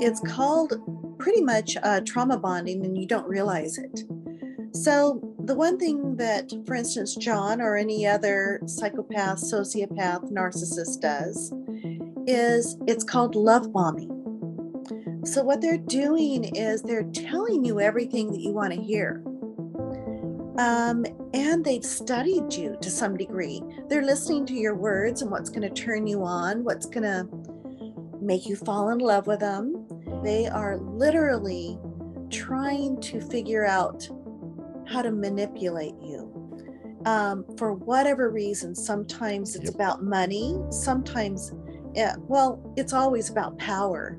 It's called pretty much uh, trauma bonding, and you don't realize it. So, the one thing that, for instance, John or any other psychopath, sociopath, narcissist does is it's called love bombing. So, what they're doing is they're telling you everything that you want to hear. Um, and they've studied you to some degree. They're listening to your words and what's going to turn you on, what's going to make you fall in love with them. They are literally trying to figure out how to manipulate you. Um, for whatever reason, sometimes it's Yep. about money, sometimes, yeah, well, it's always about power.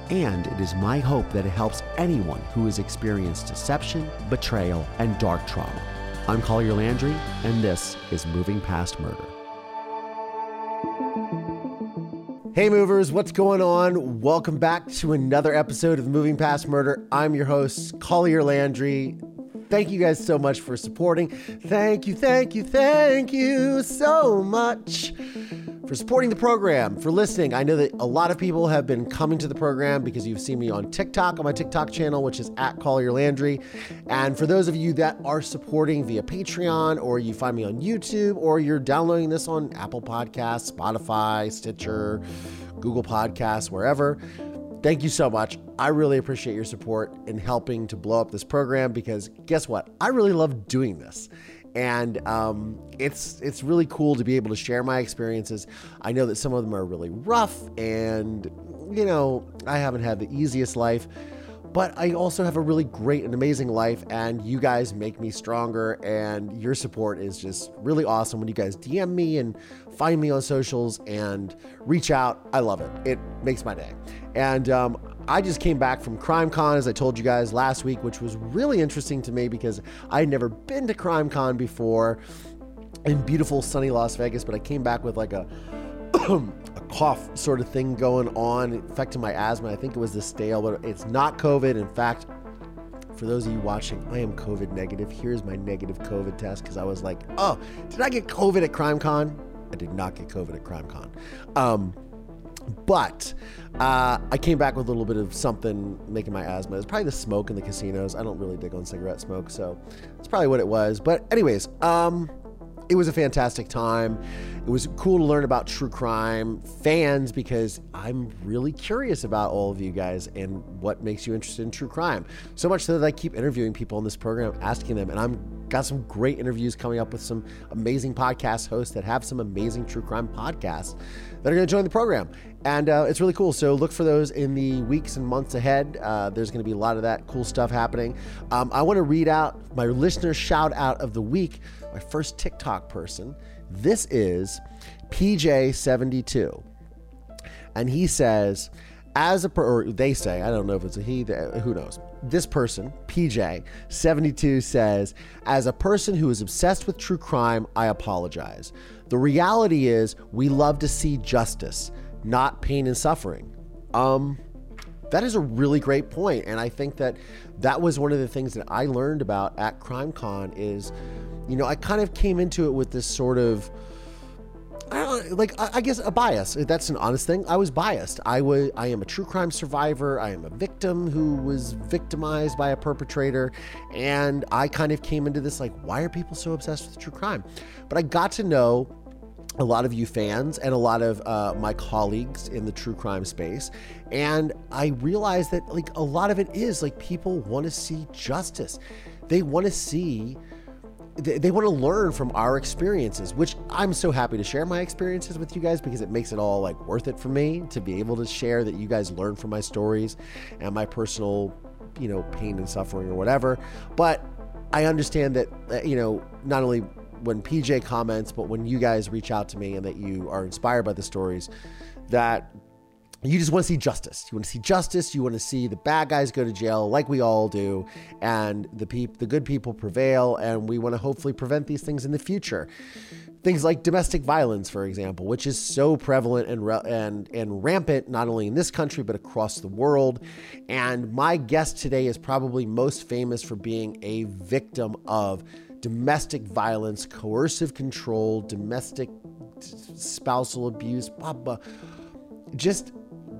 and it is my hope that it helps anyone who has experienced deception, betrayal, and dark trauma. I'm Collier Landry, and this is Moving Past Murder. Hey movers, what's going on? Welcome back to another episode of Moving Past Murder. I'm your host, Collier Landry. Thank you guys so much for supporting. Thank you, thank you, thank you so much for supporting the program, for listening. I know that a lot of people have been coming to the program because you've seen me on TikTok, on my TikTok channel, which is at Collier Landry. And for those of you that are supporting via Patreon, or you find me on YouTube, or you're downloading this on Apple Podcasts, Spotify, Stitcher, Google Podcasts, wherever, Thank you so much. I really appreciate your support in helping to blow up this program because guess what? I really love doing this. And um, it's it's really cool to be able to share my experiences. I know that some of them are really rough, and you know I haven't had the easiest life, but I also have a really great and amazing life. And you guys make me stronger, and your support is just really awesome. When you guys DM me and find me on socials and reach out, I love it. It makes my day. And um, I just came back from CrimeCon, as I told you guys last week, which was really interesting to me because I had never been to CrimeCon before in beautiful sunny Las Vegas, but I came back with like a a cough sort of thing going on, affecting my asthma. I think it was the stale, but it's not COVID. In fact, for those of you watching, I am COVID negative. Here's my negative COVID test because I was like, oh, did I get COVID at CrimeCon? I did not get COVID at CrimeCon. Um, but uh, I came back with a little bit of something making my asthma. It's probably the smoke in the casinos. I don't really dig on cigarette smoke, so that's probably what it was. But anyways, um, it was a fantastic time. It was cool to learn about true crime fans because I'm really curious about all of you guys and what makes you interested in true crime. So much so that I keep interviewing people on this program, asking them, and I'm got some great interviews coming up with some amazing podcast hosts that have some amazing true crime podcasts that are going to join the program. And uh, it's really cool. So look for those in the weeks and months ahead. Uh, there's going to be a lot of that cool stuff happening. Um, I want to read out my listener shout out of the week, my first TikTok person. This is PJ72. And he says, as a per, or they say, I don't know if it's a he, who knows. This person, PJ72, says, as a person who is obsessed with true crime, I apologize. The reality is, we love to see justice, not pain and suffering. Um, that is a really great point, and I think that that was one of the things that I learned about at CrimeCon. Is, you know, I kind of came into it with this sort of I like I guess a bias. That's an honest thing. I was biased. I was I am a true crime survivor. I am a victim who was victimized by a perpetrator, and I kind of came into this like, why are people so obsessed with true crime? But I got to know a lot of you fans and a lot of uh, my colleagues in the true crime space. And I realized that like a lot of it is like people want to see justice. They want to see they, they want to learn from our experiences, which I'm so happy to share my experiences with you guys because it makes it all like worth it for me to be able to share that you guys learn from my stories and my personal, you know, pain and suffering or whatever. But I understand that, uh, you know, not only when PJ comments, but when you guys reach out to me and that you are inspired by the stories, that you just want to see justice. You want to see justice. You want to see the bad guys go to jail, like we all do, and the peop- the good people prevail. And we want to hopefully prevent these things in the future. Things like domestic violence, for example, which is so prevalent and re- and and rampant not only in this country but across the world. And my guest today is probably most famous for being a victim of domestic violence, coercive control, domestic spousal abuse, blah, blah. just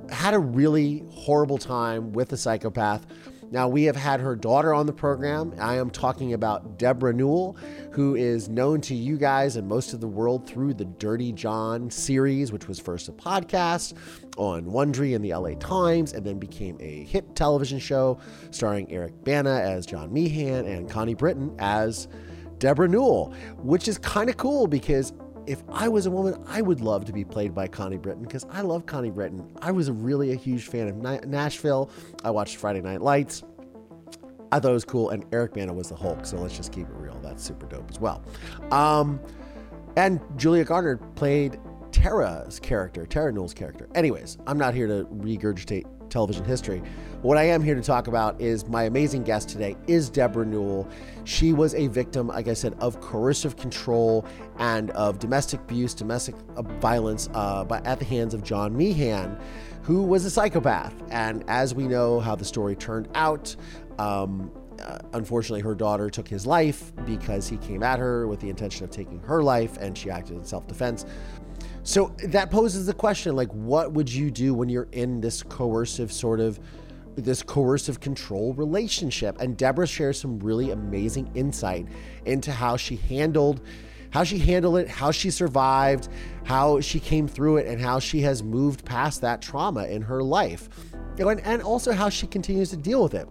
had a really horrible time with a psychopath. Now, we have had her daughter on the program. I am talking about Debra Newell, who is known to you guys and most of the world through the Dirty John series, which was first a podcast on Wondery and the LA Times, and then became a hit television show starring Eric Bana as John Meehan and Connie Britton as Debra Newell, which is kind of cool because if I was a woman, I would love to be played by Connie Britton because I love Connie Britton. I was really a huge fan of Nashville. I watched Friday Night Lights. I thought it was cool, and Eric Bana was the Hulk, so let's just keep it real. That's super dope as well. Um, and Julia Garner played Terra's character, Terra Newell's character. Anyways, I'm not here to regurgitate television history. What I am here to talk about is my amazing guest today is Debra Newell. She was a victim, like I said, of coercive control and of domestic abuse, domestic uh, violence uh, at the hands of John Meehan, who was a psychopath. And as we know how the story turned out, um, uh, unfortunately, her daughter took his life because he came at her with the intention of taking her life and she acted in self defense. So that poses the question like, what would you do when you're in this coercive sort of this coercive control relationship? And Debra shares some really amazing insight into how she handled how she handled it, how she survived, how she came through it, and how she has moved past that trauma in her life. And, and also how she continues to deal with it.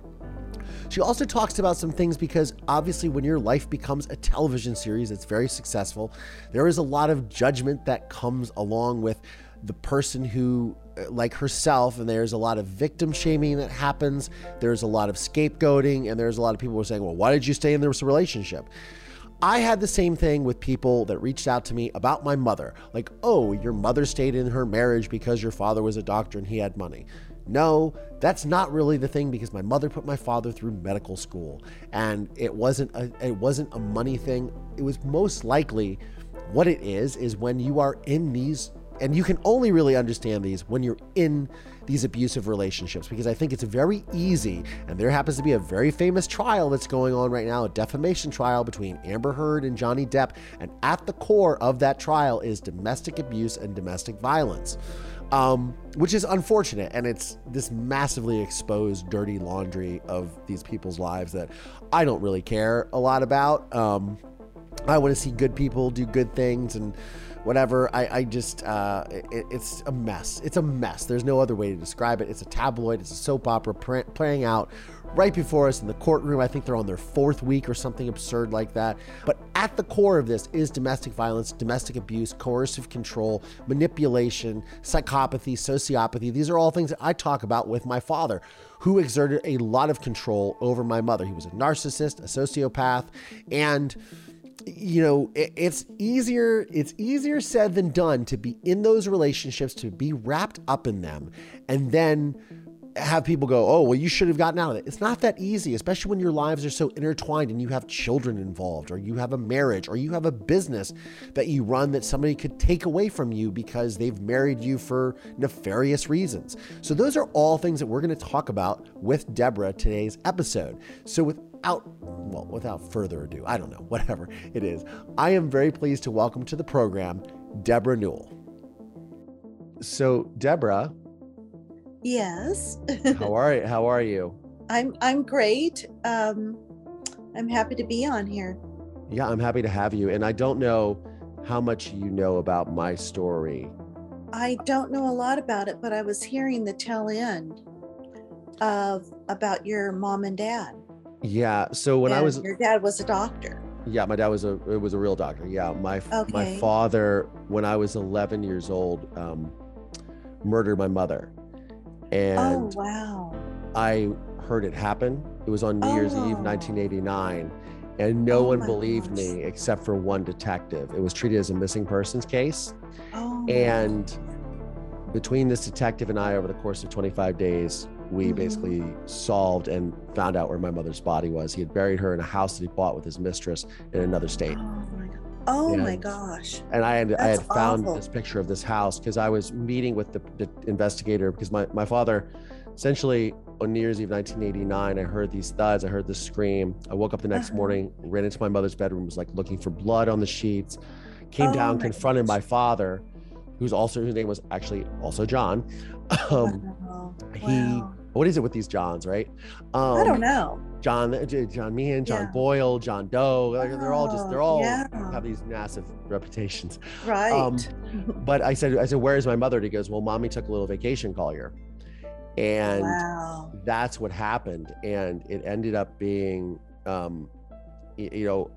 She also talks about some things because obviously, when your life becomes a television series that's very successful, there is a lot of judgment that comes along with the person who, like herself, and there's a lot of victim shaming that happens. There's a lot of scapegoating, and there's a lot of people who are saying, Well, why did you stay in this relationship? I had the same thing with people that reached out to me about my mother. Like, oh, your mother stayed in her marriage because your father was a doctor and he had money. No, that's not really the thing because my mother put my father through medical school and it wasn't a, it wasn't a money thing. It was most likely what it is is when you are in these and you can only really understand these when you're in these abusive relationships because I think it's very easy. And there happens to be a very famous trial that's going on right now, a defamation trial between Amber Heard and Johnny Depp. And at the core of that trial is domestic abuse and domestic violence um, which is unfortunate. And it's this massively exposed dirty laundry of these people's lives that I don't really care a lot about. Um, I want to see good people do good things and whatever. I, I just, uh, it, it's a mess. It's a mess. There's no other way to describe it. It's a tabloid, it's a soap opera playing out right before us in the courtroom. I think they're on their fourth week or something absurd like that. But at the core of this is domestic violence, domestic abuse, coercive control, manipulation, psychopathy, sociopathy. These are all things that I talk about with my father, who exerted a lot of control over my mother. He was a narcissist, a sociopath, and you know it's easier it's easier said than done to be in those relationships to be wrapped up in them and then have people go, oh, well, you should have gotten out of it. It's not that easy, especially when your lives are so intertwined and you have children involved, or you have a marriage, or you have a business that you run that somebody could take away from you because they've married you for nefarious reasons. So, those are all things that we're going to talk about with Debra today's episode. So, without well, without further ado, I don't know, whatever it is, I am very pleased to welcome to the program Debra Newell. So, Debra, Yes. how are you? How are you? I'm I'm great. Um, I'm happy to be on here. Yeah, I'm happy to have you. And I don't know how much you know about my story. I don't know a lot about it, but I was hearing the tail end of about your mom and dad. Yeah. So when I was your dad was a doctor. Yeah, my dad was a it was a real doctor. Yeah, my my father when I was 11 years old um, murdered my mother, and oh wow. I heard it happen. It was on New Year's Eve, Oh. 1989, and no Oh one believed gosh. me except for one detective. It was treated as a missing persons case, Oh. and between this detective and I, over the course of 25 days, we Mhm. basically solved and found out where my mother's body was. He had buried her in a house that he bought with his mistress in another state. Oh my, go- oh my gosh. and I had I had found awful. this picture of this house because I was meeting with the, the investigator because my, my father essentially on New Year's Eve 1989 I heard these thuds I heard this scream I woke up the next Uh-huh. morning ran into my mother's bedroom was like looking for blood on the sheets came Oh down my confronted gosh. my father who's also whose name was actually also John um wow. he. What is it with these Johns right um I don't know. John J- John Meehan John Yeah. Boyle John Doe like, they're all just they're Oh, all yeah. have these massive reputations Right. um, but I said, I said, where's my mother? And he goes, well, mommy took a little vacation Collier. And wow. that's what happened. And it ended up being, um, you know,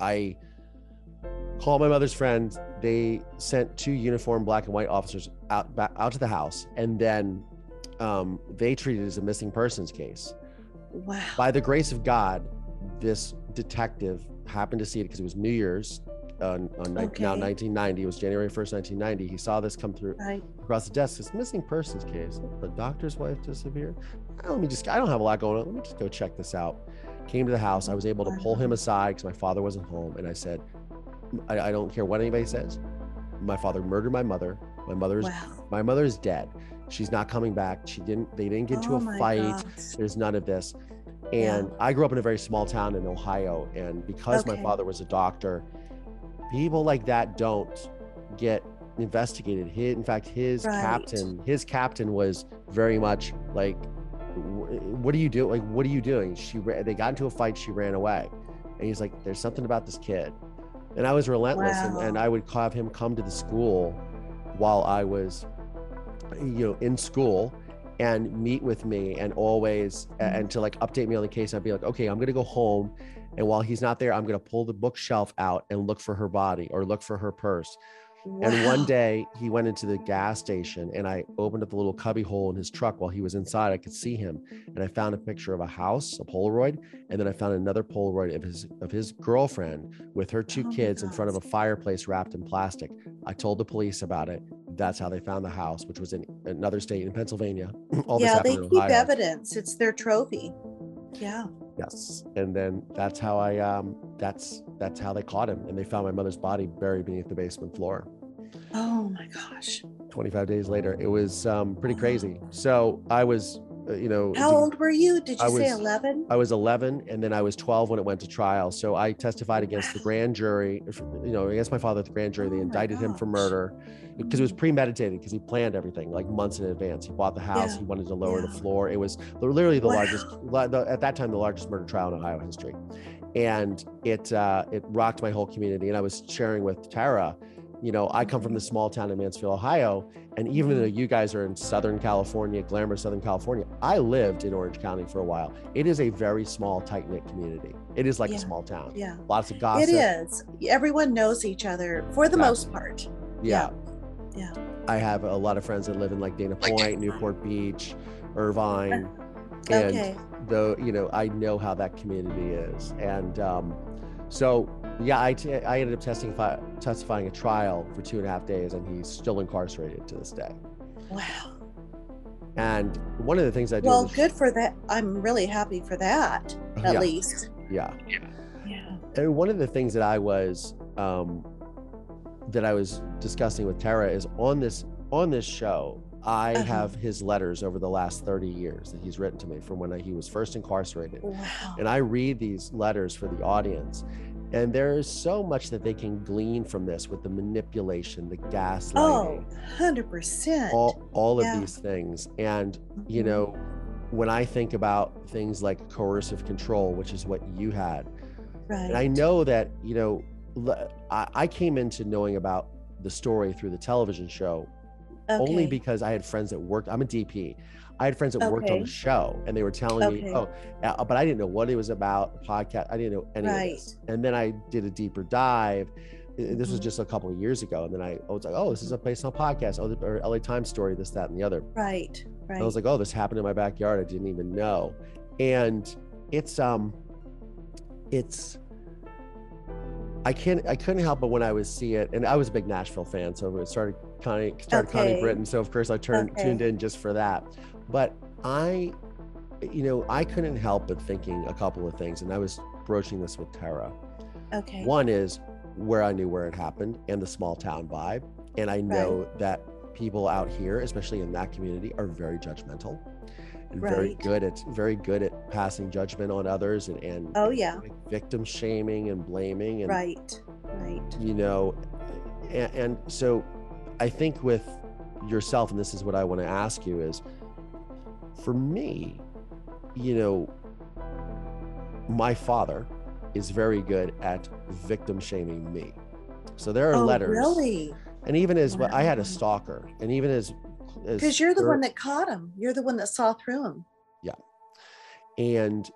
I called my mother's friends. They sent two uniformed black and white officers out, back, out to the house. And then um, they treated it as a missing persons case. Wow. By the grace of God, this detective happened to see it because it was New Year's on, on ni- now 1990. It was January 1st, 1990. He saw this come through Right. across the desk. This missing persons case. The doctor's wife disappeared. Let me just, I don't have a lot going on. Let me just go check this out. Came to the house. I was able to pull him aside because my father wasn't home. And I said, I, I don't care what anybody says. My father murdered my mother. My mother's Wow. my mother is dead. She's not coming back. She didn't they didn't get into Oh a fight. gosh. There's none of this. Yeah. And I grew up in a very small town in Ohio. And because my father was a doctor, people like that don't get investigated. He, in fact, his Right. captain, his captain was very much like, "What are you doing? Like, what are you doing?" She they got into a fight. She ran away, and he's like, "There's something about this kid," and I was relentless, and, and I would have him come to the school while I was, you know, in school. And meet with me, and always, a- and to like update me on the case. I'd be like, okay, I'm gonna go home, and while he's not there, I'm gonna pull the bookshelf out and look for her body or look for her purse. And one day he went into the gas station and I opened up the little cubby hole in his truck while he was inside. I could see him. And I found a picture of a house, a Polaroid, and then I found another Polaroid of his of his girlfriend with her two Oh kids in front of a fireplace wrapped in plastic. I told the police about it. That's how they found the house, which was in another state in Pennsylvania. All this yeah, they keep Ohio. evidence. It's their trophy. Yeah. Yes. And then that's how I um that's that's how they caught him. And they found my mother's body buried beneath the basement floor. Oh my gosh. 25 days later. It was um, pretty crazy. So I was, you know, How old were you? Did you I say was- 11? I was 11, and then I was 12 when it went to trial. So I testified against the grand jury, you know, against my father at the grand jury. They Oh indicted him for murder because it was premeditated because he planned everything like months in advance. He bought the house, Yeah. he wanted to lower the floor. It was literally the Wow. largest, at that time, the largest murder trial in Ohio history. And it uh, it rocked my whole community. And I was sharing with Terra, you know, I come from the small town in Mansfield, Ohio, and even though you guys are in Southern California, glamorous Southern California, I lived in Orange County for a while. It is a very small, tight knit community. It is like Yeah. a small town. Yeah. Lots of gossip. It is. Everyone knows each other for the Exactly. most part. Yeah. Yeah. I have a lot of friends that live in like Dana Point, Newport Beach, Irvine, and Okay. the you know I know how that community is, and um, so yeah, I, t- I ended up testify, testifying at trial for two and a half days, and he's still incarcerated to this day. Wow. And one of the things I do, Well, good for that. I'm really happy for that, at Yeah. least. Yeah. yeah, Yeah. and one of the things that I was um, that I was discussing with Terra is on this on this show. I Uh-huh. have his letters over the last 30 years that he's written to me from when he was first incarcerated. Wow. And I read these letters for the audience. And there is so much that they can glean from this with the manipulation, the Oh, gaslighting, 100%. all, all of these things. And, you Mhm. know, when I think about things like coercive control, which is what you had, right. and I know that, you know, I, I came into knowing about the story through the television show only because I had friends that worked. I'm a DP. I had friends that worked on the show, and they were telling me, "Oh," uh, but I didn't know what it was about. Podcast. I didn't know any of this. And then I did a deeper dive. Uh, This was Mhm. just a couple of years ago, and then I, I was like, "Oh, this is a based on a podcast, oh, the, or LA Times story, this, that, and the other." Right. Right. I was like, "Oh, this happened in my backyard. I didn't even know." And it's um, it's I can't I couldn't help but when I would see it, and I was a big Nashville fan, so it started Connie started Connie Okay. Britton, so of course I turned Okay. tuned in just for that. But I, you know, I couldn't help but thinking a couple of things, and I was broaching this with Terra. okay. One is where I knew where it happened and the small town vibe, and I know that people out here, especially in that community, are very judgmental and very good at very good at passing judgment on others and and Oh yeah. like victim shaming and blaming and Right. Right. you know and, and so i think with yourself and this is what i want to ask you is for me you know my father is very good at victim shaming me so there are Oh letters really? and even as well, i had a stalker and even as Because you're the one that caught him. You're the one that saw through him. Yeah, and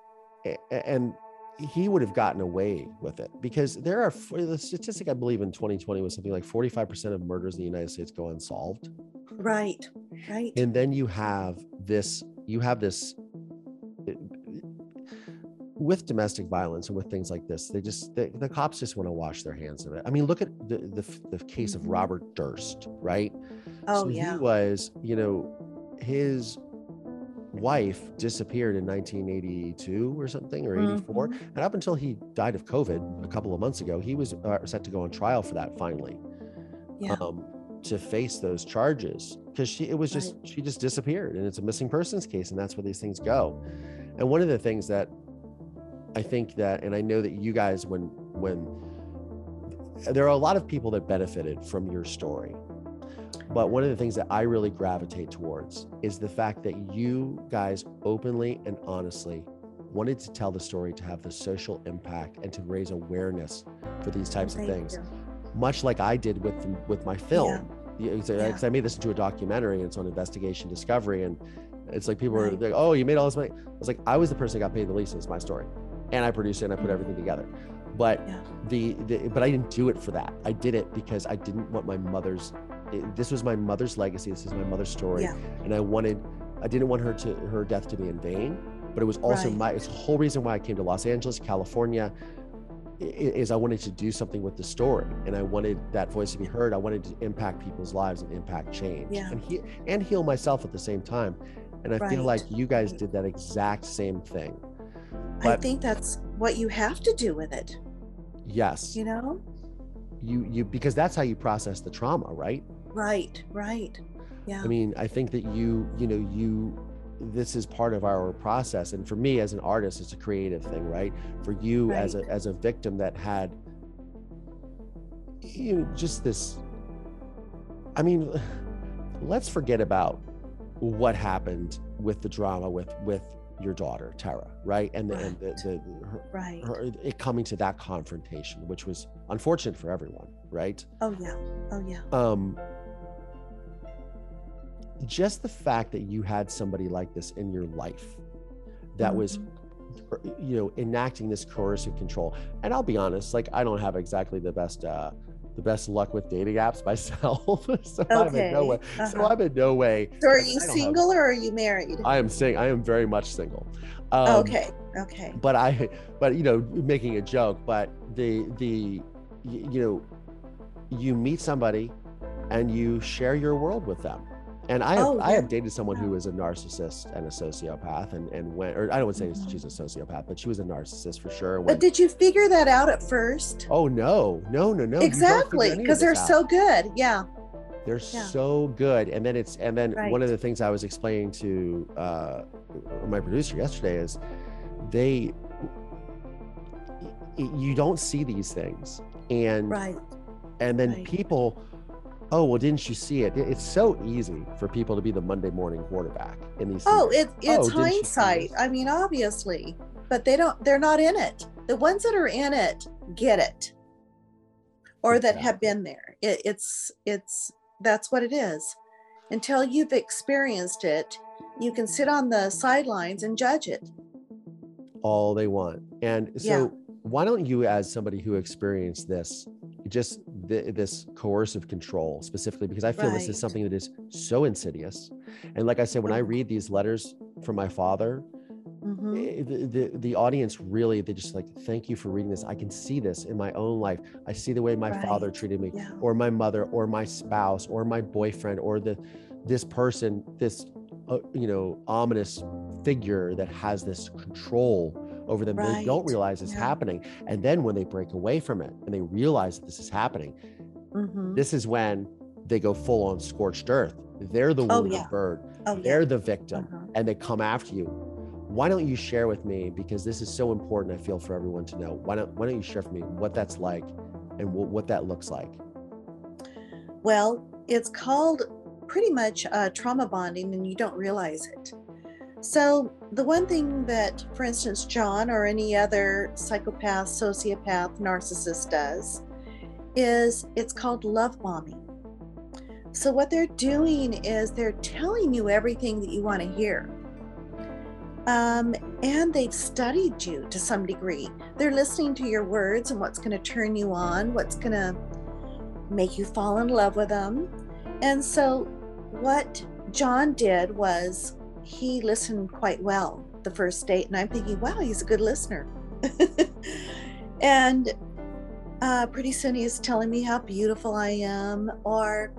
and he would have gotten away with it because there are the statistic I believe in 2020 was something like 45% of murders in the United States go unsolved. Right. Right. And then you have this you have this uh, with domestic violence and with things like this they just the, the cops just want to wash their hands of it. I mean look at the the, the case of Mhm. Robert Durst, right? oh so yeah. he was, you know, his wife disappeared in 1982 or something or 84 Mhm. and up until he died of covid a couple of months ago he was uh, set to go on trial for that finally Yeah. um to face those charges because she it was just Right. she just disappeared and it's a missing persons case and that's where these things go and one of the things that i think that and i know that you guys when when there are a lot of people that benefited from your story but one of the things that I really gravitate towards is the fact that you guys openly and honestly wanted to tell the story to have the social impact and to raise awareness for these types of things, you. much like I did with with my film. Yeah. so- Yeah. I made this into a documentary and it's on investigation discovery and it's like people are like, oh, you made all this money. I was like, I was the person that got paid the least. It's my story, and I produced it and I put everything together. But Yeah. the, the but I didn't do it for that. I did it because I didn't want my mother's. It- this was my mother's legacy. This is my mother's story, Yeah. and I wanted. I didn't want her to her death to be in vain. But it was also Right. my. It's the whole reason why I came to Los Angeles, California, is I wanted to do something with the story, and I wanted that voice to be heard. I wanted to impact people's lives and impact change, Yeah. and he and heal myself at the same time. And I feel like you guys did that exact same thing. I think that's what you have to do with it. Yes, You know. you you because that's how you process the trauma, right? Right. Right. Yeah. I mean, I think that you, you know, you, this is part of our process. And for me as an artist, it's a creative thing, right? For you as a, as a victim that had, you know, just this, I mean, let's forget about what happened with the drama with, with your daughter, Terra, right? And the, and the, Right. the, her, right. her, it coming to that confrontation, which was unfortunate for everyone, right? Oh yeah. Oh yeah. um just the fact that you had somebody like this in your life that was Mhm. you know enacting this coercive control and i'll be honest like i don't have exactly the best uh the best luck with dating apps myself so i'm in no way Okay, so uh-huh. i'm in no way So are you don't have- single or are you married? i am saying i am very much single um, okay. Okay. but I, but you know, making a joke, but the the, you know, you meet somebody, and you share your world with them. And I have Oh, I have dated someone who was a narcissist and a sociopath, and and went, or I don't want to say she's a sociopath, but she was a narcissist for sure. But did you figure that out at first? oh no, no, no, no! you don't figure exactly, because they're out. so good. Yeah. They're Yeah. so good. And then it's and then one of the things I was explaining to uh, my producer yesterday is they you don't see these things and Right. and then right. people oh well didn't you see it It- it's so easy for people to be the monday morning quarterback in these Oh, it, Oh, it's see hindsight. I mean, obviously, but they don't. They're not in it. The ones that are in it get it. or that Exactly. have been there. It, it's it's that's what it is. Until you've experienced it, you can sit on the sidelines and judge it. all they want. And so, Yeah. Why don't you, as somebody who experienced this, just th- this coercive control specifically, because I feel this is something that is so insidious. And like I said, when I read these letters from my father, Mhm. eh, the, the the audience really they just like thank you for reading this. I can see this in my own life. I see the way my father treated me, Yeah. or my mother, or my spouse, or my boyfriend, or the this person, this uh, you know ominous figure that has this control over them. They don't realize it's Yeah. happening, and then when they break away from it and they realize that this is happening, Mhm. this is when they go full on scorched earth. They're the Oh, wounded yeah. bird. Oh. They're the victim Uh-huh. and they come after you. Why don't you share with me because this is so important I feel for everyone to know. Why don't why don't you share for me what that's like and what, what that looks like? Well, it's called pretty much uh, trauma bonding, and you don't realize it. So, the one thing that, for instance, John or any other psychopath, sociopath, narcissist does is it's called love bombing. So, what they're doing is they're telling you everything that you want to hear. Um, and they've studied you to some degree. They're listening to your words and what's going to turn you on, what's going to make you fall in love with them. And so, what John did was he listened quite well the first date, and I'm thinking, wow, he's a good listener. and uh, pretty soon he's telling me how beautiful I am, or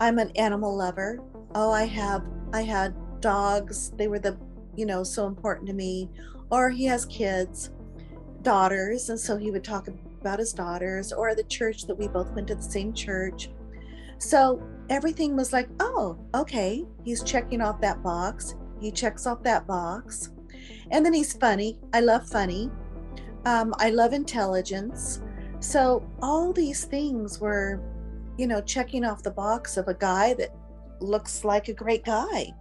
I'm an animal lover. Oh, I have, I had dogs. They were the, you know, so important to me. Or he has kids, daughters, and so he would talk about his daughters or the church that we both went to the same church. So everything was like, oh, okay, he's checking off that box. He checks off that box. And then he's funny. I love funny. Um, I love intelligence. So all these things were, you know, checking off the box of a guy that looks like a great guy.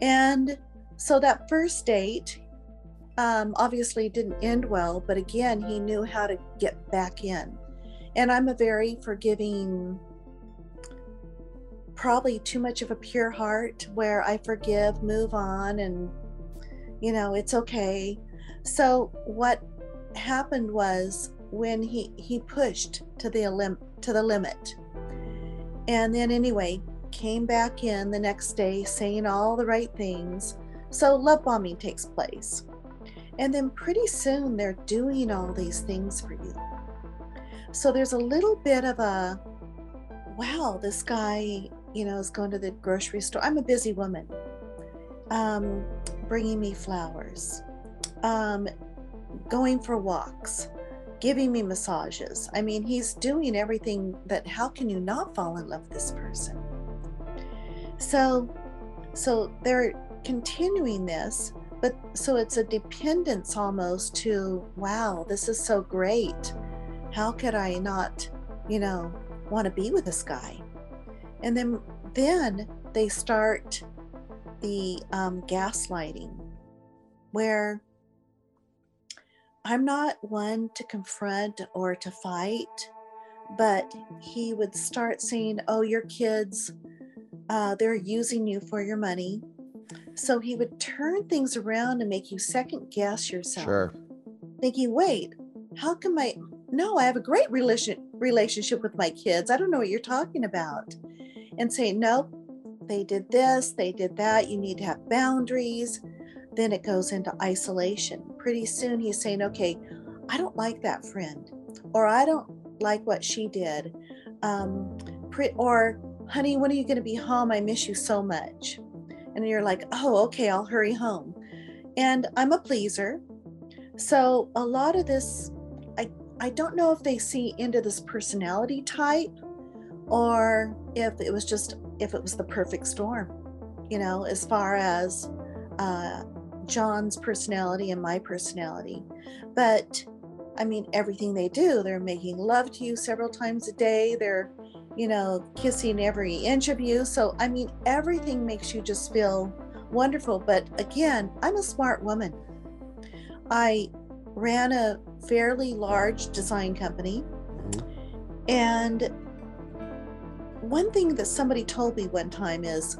And so that first date, um, obviously didn't end well, but again, he knew how to get back in. And I'm a very forgiving, probably too much of a pure heart where I forgive, move on, and, you know, it's okay. So what happened was when he he pushed to the lim- to the limit, and then anyway came back in the next day saying all the right things. So love bombing takes place. And then pretty soon they're doing all these things for you. So there's a little bit of a wow, this guy, you know, is going to the grocery store. I'm a busy woman. Um, bringing me flowers, um, going for walks, giving me massages. I mean, he's doing everything that how can you not fall in love with this person? So, so they're continuing this but so it's a dependence almost to wow this is so great how could i not you know want to be with this guy and then then they start the um, gaslighting where i'm not one to confront or to fight but he would start saying oh your kids uh, they're using you for your money so he would turn things around and make you second guess yourself. Sure. Thinking, wait, how come I no, I have a great relation relationship with my kids. I don't know what you're talking about. And say, nope, they did this, they did that, you need to have boundaries. Then it goes into isolation. Pretty soon he's saying, okay, I don't like that friend, or I don't like what she did. Um, pre- or honey, when are you going to be home? I miss you so much and you're like, oh, okay, I'll hurry home. And I'm a pleaser. So a lot of this, I, don't know if they see into this personality type or if it was just, if it was the perfect storm, you know, as far as uh, John's personality and my personality. But I mean, everything they do, they're making love to you several times a day. They're you know, kissing every inch of you. So, I mean, everything makes you just feel wonderful. But again, I'm a smart woman. I ran a fairly large design company. And one thing that somebody told me one time is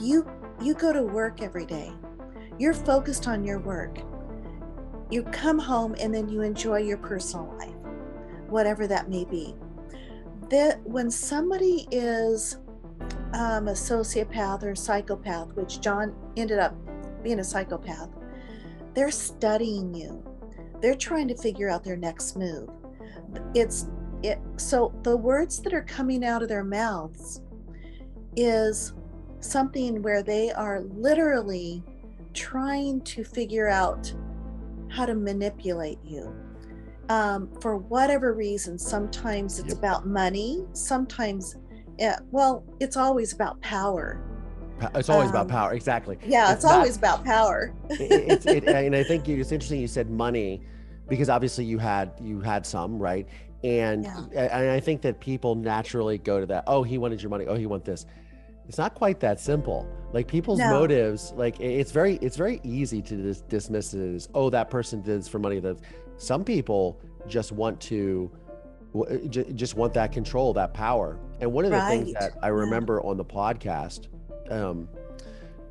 you you go to work every day. You're focused on your work. You come home and then you enjoy your personal life, whatever that may be. That when somebody is um, a sociopath or a psychopath, which John ended up being a psychopath, they're studying you. They're trying to figure out their next move. It's it so the words that are coming out of their mouths is something where they are literally trying to figure out how to manipulate you um, for whatever reason sometimes it's Yep. about money sometimes it, well it's always about power It's always about Um, power. Exactly. yeah it's, not- always about power it, it's it, and I think it's interesting you said money because obviously you had you had some right and Yeah. and I think that people naturally go to that oh he wanted your money oh he want this it's not quite that simple like people's No. motives like it's very it's very easy to dis- dismiss it as oh that person did this for money that some people just want to w- just want that control that power and one of the things that i Yeah. remember on the podcast um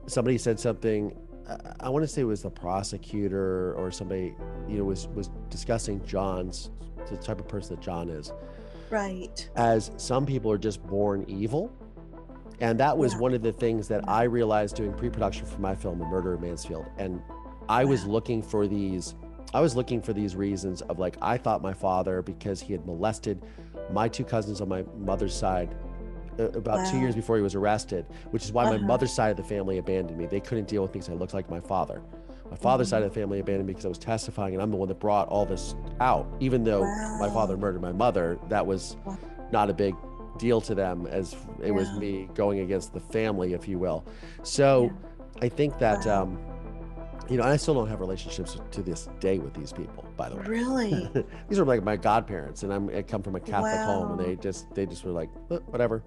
somebody said something I- I want to say it was the prosecutor or somebody, you know, was was discussing John's the type of person that John is, right as some people are just born evil, and that was Yeah. one of the things that I realized doing pre-production for my film, The Murder of Mansfield, and I was looking for these, I was looking for these reasons of like I thought my father because he had molested my two cousins on my mother's side. Uh, About two years before he was arrested, which is why my Uh-huh. mother's side of the family abandoned me. They couldn't deal with me because I looked like my father. My father's side of the family abandoned me because I was testifying, and I'm the one that brought all this out. Even though my father murdered my mother, that was Wow. not a big deal to them, as it was me going against the family, if you will. So I think that, Wow. um, you know, I still don't have relationships to this day with these people, by the way. really these are like my godparents, and I'm I come from a Catholic home, and they just they just were like, "Eh, whatever.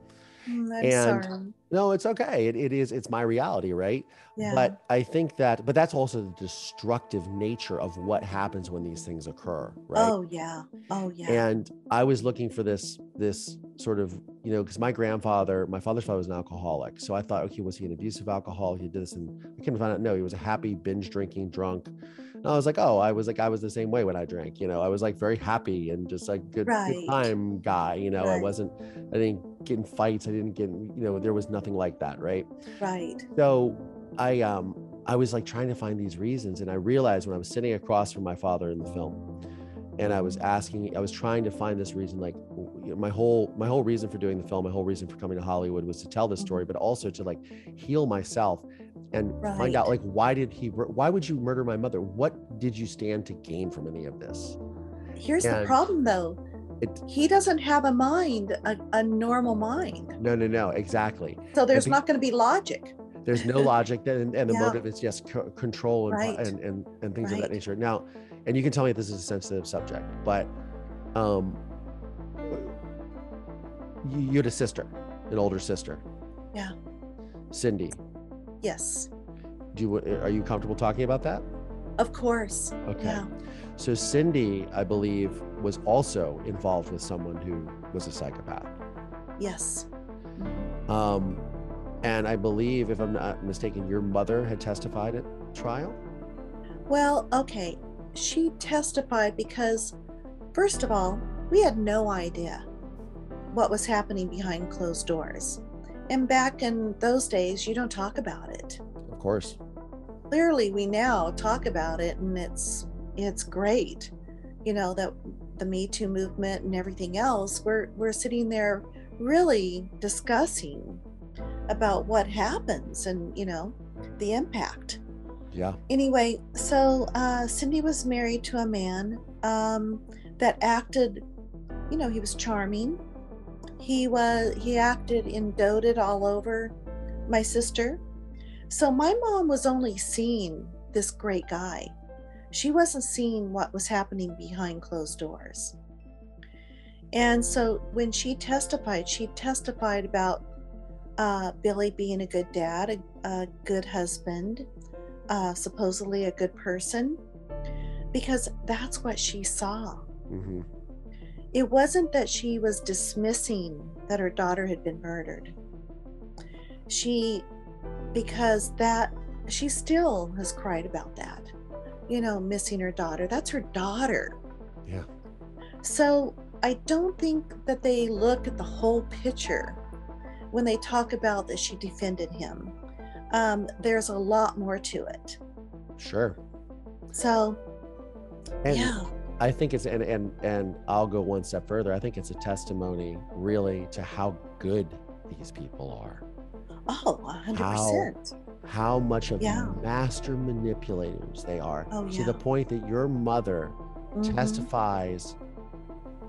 Mm, i'm And- sorry No, it's okay. It, it is. It's my reality, right? yeah But I think that, but that's also the destructive nature of what happens when these things occur, right? oh yeah oh yeah And I was looking for this, this sort of, you know, because my grandfather, my father's father was an alcoholic. So I thought, okay, was he an abusive alcoholic? He did this, and I couldn't find out. No, he was a happy binge drinking drunk. And I was like, oh, I was like, I was the same way when I drank. You know, I was like very happy and just like good, Right. good time guy. You know, I wasn't, I didn't get in fights. I didn't get, you know, there was nothing like that, right? right. So i um i was like trying to find these reasons and i realized when i was sitting across from my father in the film and i was asking i was trying to find this reason like my whole my whole reason for doing the film my whole reason for coming to hollywood was to tell this story but also to like heal myself and find out like why did he why would you murder my mother? What did you stand to gain from any of this? Here's the problem though it he doesn't have a mind a, a normal mind. No no no exactly. So there's be- not going to be logic. There's no logic and, and the Yeah. motive is just co- control and, Right. and and and things of that nature. Now and you can tell me this is a sensitive subject but um you, you had a sister an older sister. Yeah. cindy. Yes. Do you are you comfortable talking about that? Of course. Okay. Yeah so cindy i believe was also involved with someone who was a psychopath. Yes. Um and i believe if i'm not mistaken your mother had testified at trial? Well okay. She testified because first of all we had no idea what was happening behind closed doors. And back in those days you don't talk about it. Of course. Clearly we now talk about it and it's it's great you know that the me too movement and everything else we're we're sitting there really discussing about what happens and you know the impact. Yeah. Anyway so uh cindy was married to a man um that acted you know he was charming. He was he acted and doted all over my sister. So my mom was only seeing this great guy she wasn't seeing what was happening behind closed doors. And so when she testified she testified about uh, billy being a good dad a, a good husband uh, supposedly a good person because that's what she saw. Hmm it wasn't that she was dismissing that her daughter had been murdered. She, because that, she still has cried about that, you know, missing her daughter. That's her daughter. Yeah. So I don't think that they look at the whole picture when they talk about that she defended him. Um, there's a lot more to it. Sure. So, And yeah. I think it's and and and I'll go one step further. I think it's a testimony really to how good these people are. Oh, 100%. How much of Yeah. master manipulators they are Oh, to the point that your mother Mhm. testifies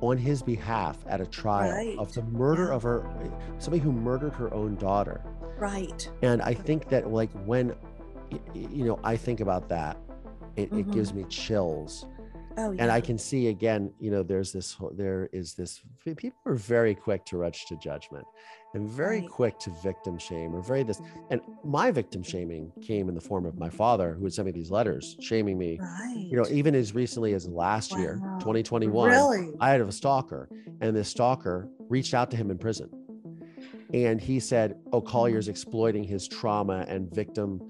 on his behalf at a trial Right. of the murder Yeah. of her somebody who murdered her own daughter. Right. And I think that like when you know I think about that, it, it Mhm. gives me chills Oh, yeah. and I can see again, you know, there's this, whole- there is this, people are very quick to rush to judgment and very Right. quick to victim shame or very this. And my victim shaming came in the form of my father who would send me these letters shaming me, Right. you know, even as recently as last year, 2021. Really? I had a stalker and this stalker reached out to him in prison. And he said, Oh, Collier's exploiting his trauma and victim.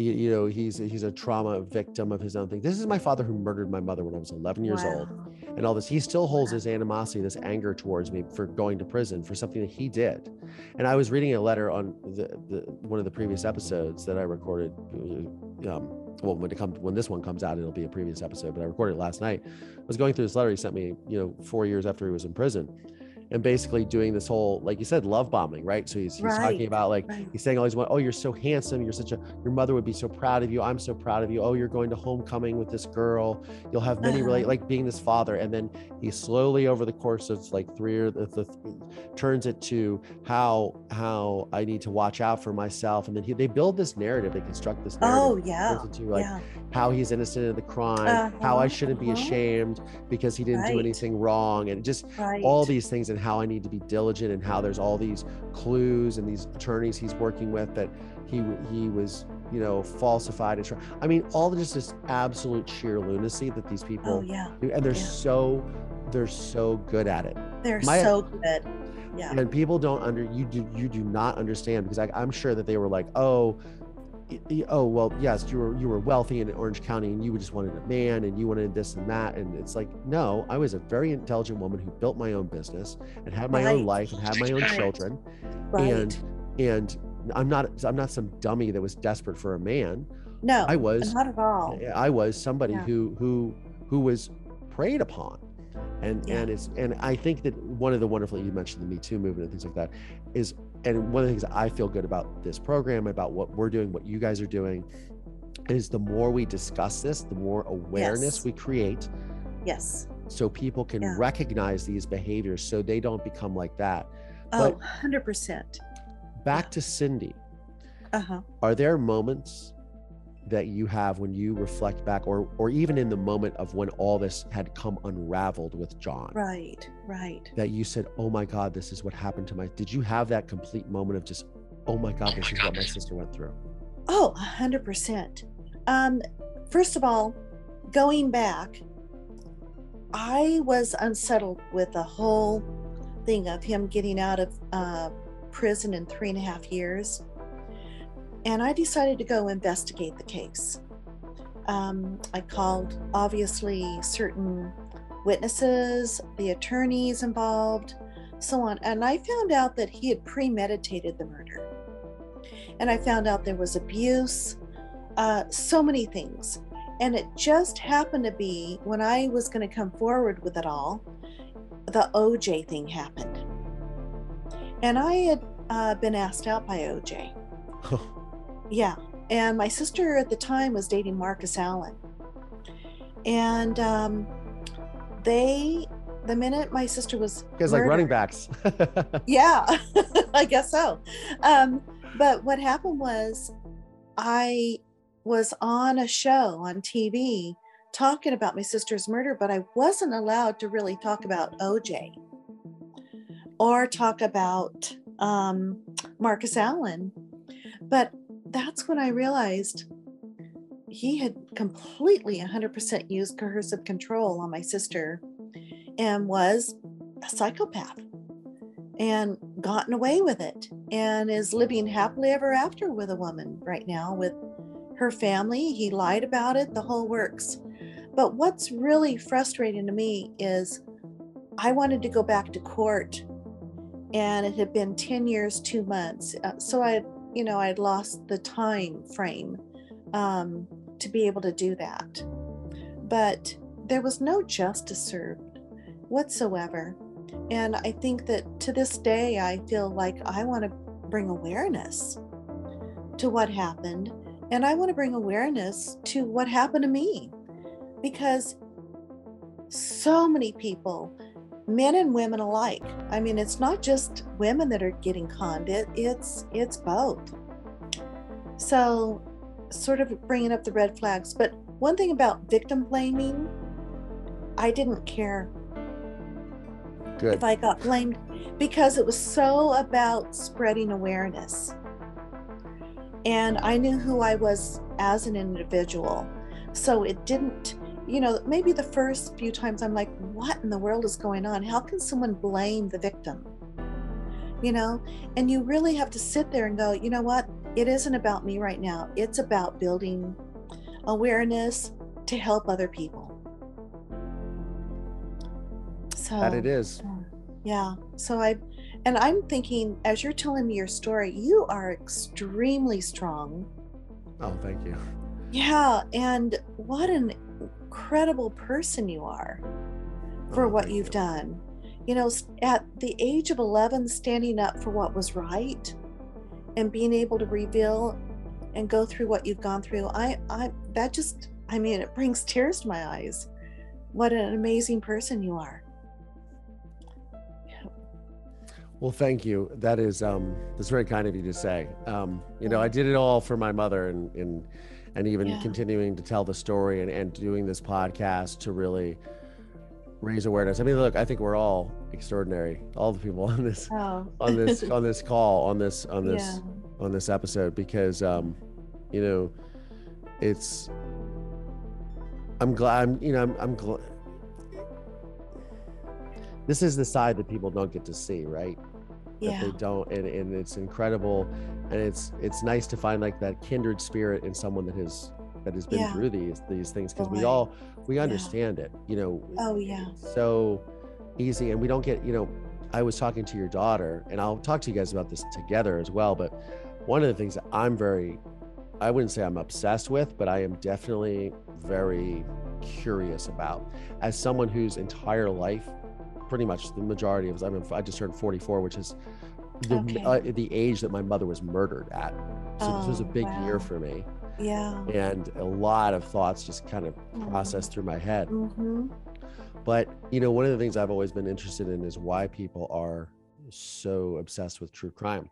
You, you know, he's he's a trauma victim of his own thing. This is my father who murdered my mother when I was 11 years old and all this. He still holds Wow. this animosity, this anger towards me for going to prison for something that he did. And I was reading a letter on the, the one of the previous episodes that I recorded. Um, well, when it comes when this one comes out, it'll be a previous episode. But I recorded it last night. I was going through this letter he sent me, you know, four years after he was in prison, and basically doing this whole, like you said, love bombing, right? So he's, he's Right, talking about like right. he's saying all these, oh, you're so handsome, you're such a, your mother would be so proud of you. I'm so proud of you. Oh, you're going to homecoming with this girl. You'll have many, really Uh-huh. like being this father, and then he slowly over the course of like three or the, the turns it to how how I need to watch out for myself, and then he, they build this narrative, they construct this narrative. Oh, yeah. into like yeah. how he's innocent of the crime, how I Uh-huh, shouldn't be uh-huh. ashamed because he didn't do anything wrong, and just Right. all these things, and how I need to be diligent, and how there's all these clues and these attorneys he's working with that he he was you know falsified and I mean all just this absolute sheer lunacy that these people Oh, yeah. do, and they're yeah. so they're so good at it They're My- so good. Yeah. and people don't under you do you do not understand because I, i'm sure that they were like oh oh well yes you were you were wealthy in orange county and you just wanted a man and you wanted this and that and it's like no i was a very intelligent woman who built my own business and had my own life and had my own children Right. and and i'm not i'm not some dummy that was desperate for a man no, i was not at all. I was somebody Yeah. who who who was preyed upon. And Yeah. and it's and I think that one of the wonderful you mentioned the Me Too movement and things like that is and one of the things that I feel good about this program, about what we're doing, what you guys are doing, is the more we discuss this, the more awareness Yes. we create Yes. so people can Yeah. recognize these behaviors so they don't become like that. Oh, But- 100%. Back to Cindy. Uh huh. are there moments that you have when you reflect back or or even in the moment of when all this had come unraveled with John Right. Right. that you said oh my god this is what happened to my did you have that complete moment of just oh my god this is what my sister went through Oh, 100%. Um, first of all, going back, I was unsettled with the whole thing of him getting out of uh, prison in three and a half years. And I decided to go investigate the case. Um, I called, obviously, certain witnesses, the attorneys involved, so on. And I found out that he had premeditated the murder. And I found out there was abuse, uh, so many things. And it just happened to be when I was going to come forward with it all, the OJ thing happened. And I had uh, been asked out by OJ. Yeah. And my sister at the time was dating Marcus Allen. And um, they, the minute my sister was. guys like running backs yeah, I guess so. Um, but what happened was, I was on a show on TV talking about my sister's murder, but I wasn't allowed to really talk about OJ or talk about um, Marcus Allen. But that's when I realized he had completely 100% used coercive control on my sister and was a psychopath and gotten away with it and is living happily ever after with a woman right now with her family. He lied about it, the whole works. But what's really frustrating to me is I wanted to go back to court and it had been 10 years, two months. Uh, so I, you know, I'd lost the time frame um, to be able to do that. But there was no justice served whatsoever. And I think that to this day, I feel like I want to bring awareness to what happened. And I want to bring awareness to what happened to me because so many people, men and women alike, I mean, it's not just women that are getting conned, it, it's, it's both. So, sort of bringing up the red flags. But one thing about victim blaming, I didn't care Good. if I got blamed because it was so about spreading awareness. And I knew who I was as an individual. So it didn't, you know, maybe the first few times I'm like, what in the world is going on? How can someone blame the victim? You know, and you really have to sit there and go, you know what? It isn't about me right now. It's about building awareness to help other people. So that it is. yeah. So I, and I'm thinking, as you're telling me your story, you are extremely strong. Oh, thank you. Yeah. And what an incredible person you are for Oh, what you've you. done. You know, at the age of 11, standing up for what was right and being able to reveal and go through what you've gone through. I, I, that just, I mean, it brings tears to my eyes. What an amazing person you are. Well, thank you. That is um that's very kind of you to say. Um, you know, I did it all for my mother and and and even Yeah. continuing to tell the story and, and doing this podcast to really raise awareness. I mean, look, I think we're all extraordinary. All the people on this Oh. on this on this call, on this on this Yeah. on this episode because um you know it's i'm glad i'm you know i'm, I'm glad this is the side that people don't get to see right that Yeah. they don't and, and it's incredible and it's it's nice to find like that kindred spirit in someone that has that has been Yeah. through these these things because we all we understand it you know Oh, yeah. so easy and we don't get you know i was talking to your daughter and i'll talk to you guys about this together as well but one of the things that i'm very i wouldn't say i'm obsessed with but i am definitely very curious about as someone whose entire life pretty much the majority of us. i mean i just turned 44 which is the, Okay. uh, the age that my mother was murdered at so this was a Oh, big wow. year for me Yeah. and a lot of thoughts just kind of processed through my head Mm-hmm. but you know, one of the things I've always been interested in is why people are so obsessed with true crime.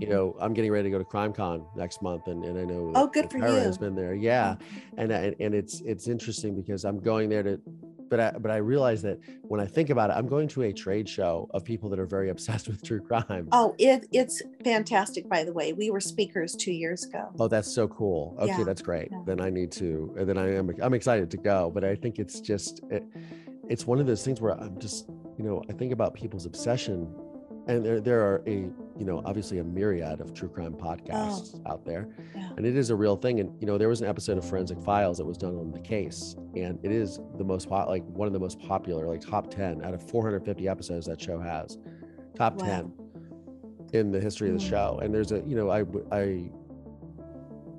You know, I'm getting ready to go to CrimeCon next month, and, and I know Oh, good for Terra you. has been there. Yeah, and I- and it's it's interesting because I'm going there to, but I but I realize that when I think about it, I'm going to a trade show of people that are very obsessed with true crime. Oh, it it's fantastic. By the way, we were speakers two years ago. Oh, that's so cool. Okay, Yeah, that's great. yeah. Then I need to. And then I am. I'm excited to go. But I think it's just, it, it's one of those things where I'm just, you know, I think about people's obsession, and there there are a, you know, obviously a myriad of true crime podcasts out there, Oh. Yeah. and it is a real thing. And you know, there was an episode of Forensic Files that was done on the case, and it is the most pop, like one of the most popular, like top ten out of 450 episodes that show has, top Wow. ten in the history of the Mm. show. And there's a, you know, I, I,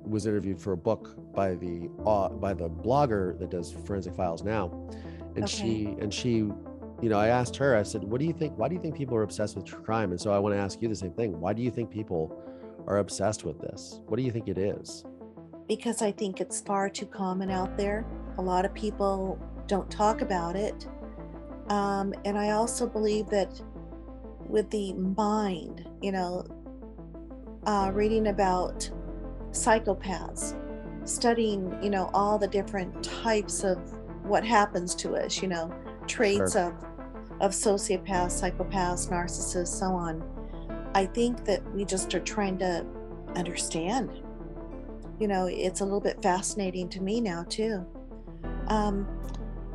was interviewed for a book by the uh, by the blogger that does Forensic Files now, and Okay. she and she, you know, I asked her, I said, "What do you think? Why do you think people are obsessed with true crime?" And so I want to ask you the same thing. Why do you think people are obsessed with this? What do you think it is? because I think it's far too common out there. A lot of people don't talk about it. Um, and I also believe that with the mind, you know, uh, reading about psychopaths, studying, you know, all the different types of what happens to us, you know, traits Sure. of of sociopaths, psychopaths, narcissists, so on. I think that we just are trying to understand you know it's a little bit fascinating to me now too um,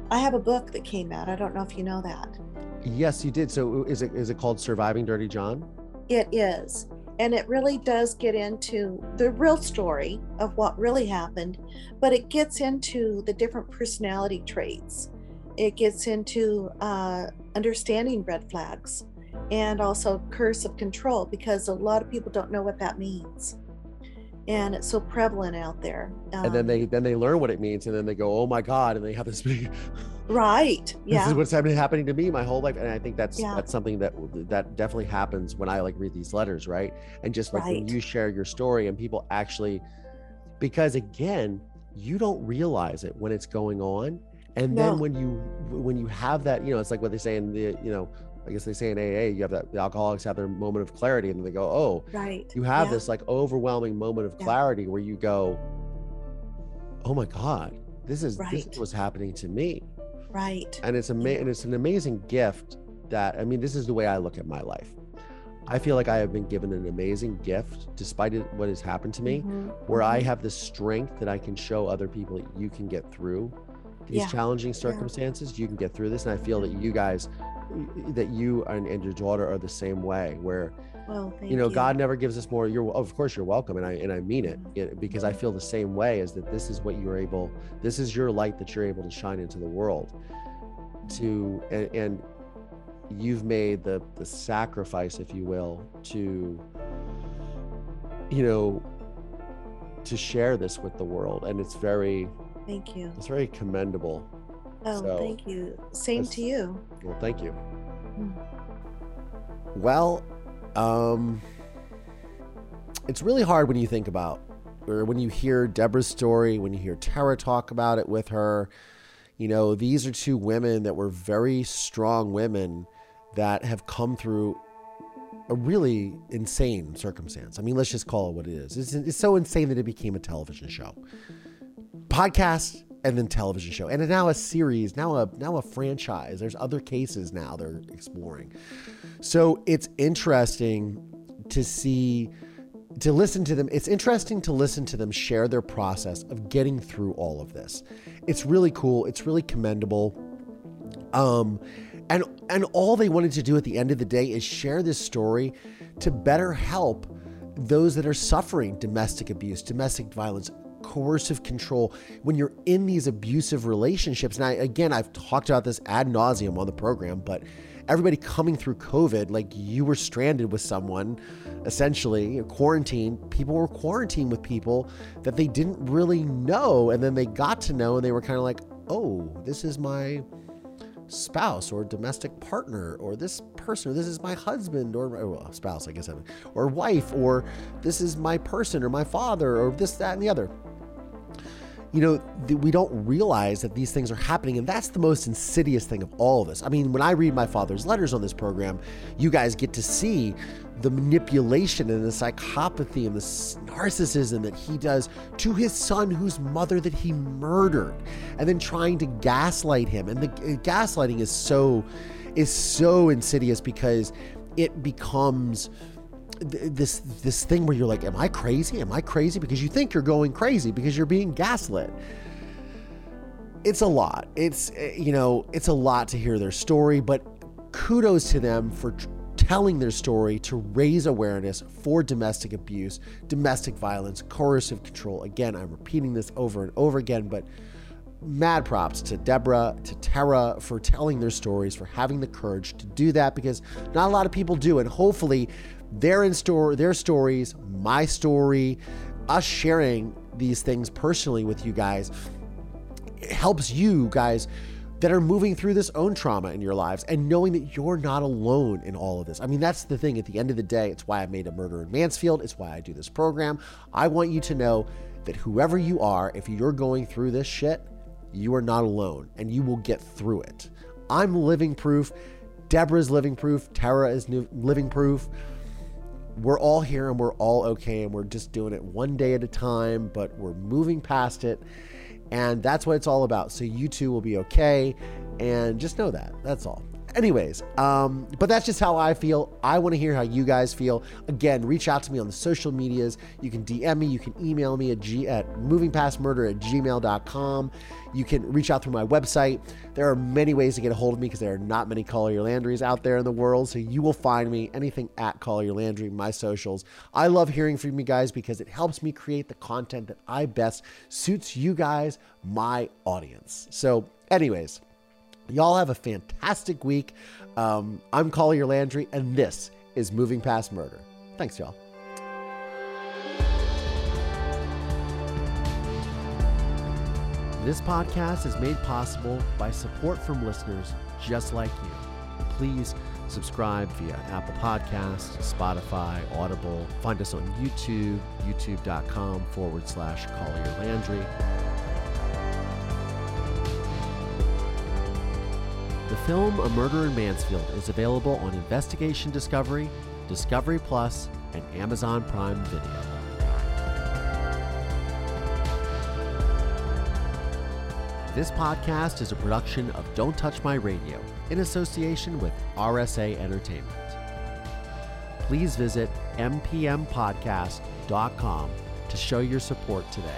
i have a book that came out i don't know if you know that Yes, you did. So is it is it called Surviving Dirty John? It is. And it really does get into the real story of what really happened, but it gets into the different personality traits. It gets into uh, understanding red flags and also coercive control because a lot of people don't know what that means. And it's so prevalent out there. and then Um, they then they learn what it means, and then they go, "Oh my god!" and they have this big. right. Yeah. This is what's happening happening to me my whole life, and I think that's Yeah. that's something that that definitely happens when I like read these letters, right? And just like when you share your story, and people actually, because again, you don't realize it when it's going on, and then when you when you have that, you know, it's like what they say in the you know. I guess they say in AA, you have that the alcoholics have their moment of clarity, and they go, "Oh, right. you have Yeah. this like overwhelming moment of Yeah. clarity where you go oh my god this is this Right. is what's happening to me Right. and it's ama- Yeah. and it's an amazing gift that i mean this is the way i look at my life i feel like i have been given an amazing gift despite what has happened to me Mhm, where i mhm. have the strength that i can show other people that you can get through these Yeah. challenging circumstances you can get through this and i feel that you guys that you and, and your daughter are the same way where Well, thank you. Know god never gives us more you're of course you're welcome and i and i mean it, mm-hmm. it because i feel the same way is that this is what you're able this is your light that you're able to shine into the world to and, and you've made the the sacrifice if you will to you know to share this with the world and it's very Thank you. it's very commendable Oh, So, thank you. Same to you. well thank you Mm. Well, um, it's really hard when you think about, or when you hear Debra's story, when you hear Terra talk about it with her. You know, these are two women that were very strong women that have come through a really insane circumstance. I mean, let's just call it what it is. It's, it's so insane that it became a television show, podcast, and then television show, and now a series, now a now a franchise. There's other cases now they're exploring. So it's interesting to see, to listen to them. It's interesting to listen to them share their process of getting through all of this. It's really cool. It's really commendable. Um, and and all they wanted to do at the end of the day is share this story to better help those that are suffering domestic abuse, domestic violence, coercive control when you're in these abusive relationships. And I again I've talked about this ad nauseum on the program, but everybody coming through COVID, like you were stranded with someone, essentially quarantine. People were quarantined with people that they didn't really know, and then they got to know, and they were kind of like, "Oh, this is my spouse or domestic partner, or this person, or this is my husband, or oh, well, spouse, I guess, or wife, or this is my person, or my father, or this, that, and the other." You know, we don't realize that these things are happening. And that's the most insidious thing of all of this. I mean, when I read my father's letters on this program, you guys get to see the manipulation and the psychopathy and the narcissism that he does to his son, whose mother that he murdered, and then trying to gaslight him. And the uh, gaslighting is so, is so insidious because it becomes this this thing where you're like, am I crazy? Am I crazy? Because you think you're going crazy because you're being gaslit. It's a lot. It's uh, you know, it's a lot to hear their story, but kudos to them for telling their story to raise awareness for domestic abuse, domestic violence, coercive control. Again, I'm repeating this over and over again, but mad props to Debra, to Terra for telling their stories, for having the courage to do that because not a lot of people do. And hopefully, their in store, their stories, my story, us sharing these things personally with you guys it helps you guys that are moving through this own trauma in your lives and knowing that you're not alone in all of this. I mean, that's the thing at the end of the day. It's why I made a murder in Mansfield. It's why I do this program. I want you to know that whoever you are, if you're going through this shit, you are not alone and you will get through it. I'm living proof. Debra's living proof. Terra is living proof. We're all here and we're all okay and we're just doing it one day at a time, but we're moving past it. And that's what it's all about. So you two will be okay. And just know that. That's all. Anyways, um, but that's just how I feel. I want to hear how you guys feel. Again, reach out to me on the social medias. You can DM me, you can email me at, g- at movingpastmurder at gmail.com. You can reach out through my website. There are many ways to get a hold of me because there are not many Collier Landrys out there in the world. So you will find me anything at Collier Landry, my socials. I love hearing from you guys because it helps me create the content that I best suits you guys, my audience. So, anyways, Y'all have a fantastic week. Um, I'm Collier Landry, and this is Moving Past Murder. Thanks, y'all. This podcast is made possible by support from listeners just like you. Please subscribe via Apple Podcasts, Spotify, Audible. Find us on YouTube, youtube.com forward slash Collier Landry. The film A Murder in Mansfield is available on Investigation Discovery, Discovery Plus, and Amazon Prime Video. This podcast is a production of Don't Touch My Radio in association with RSA Entertainment. Please visit mpmpodcast.com to show your support today.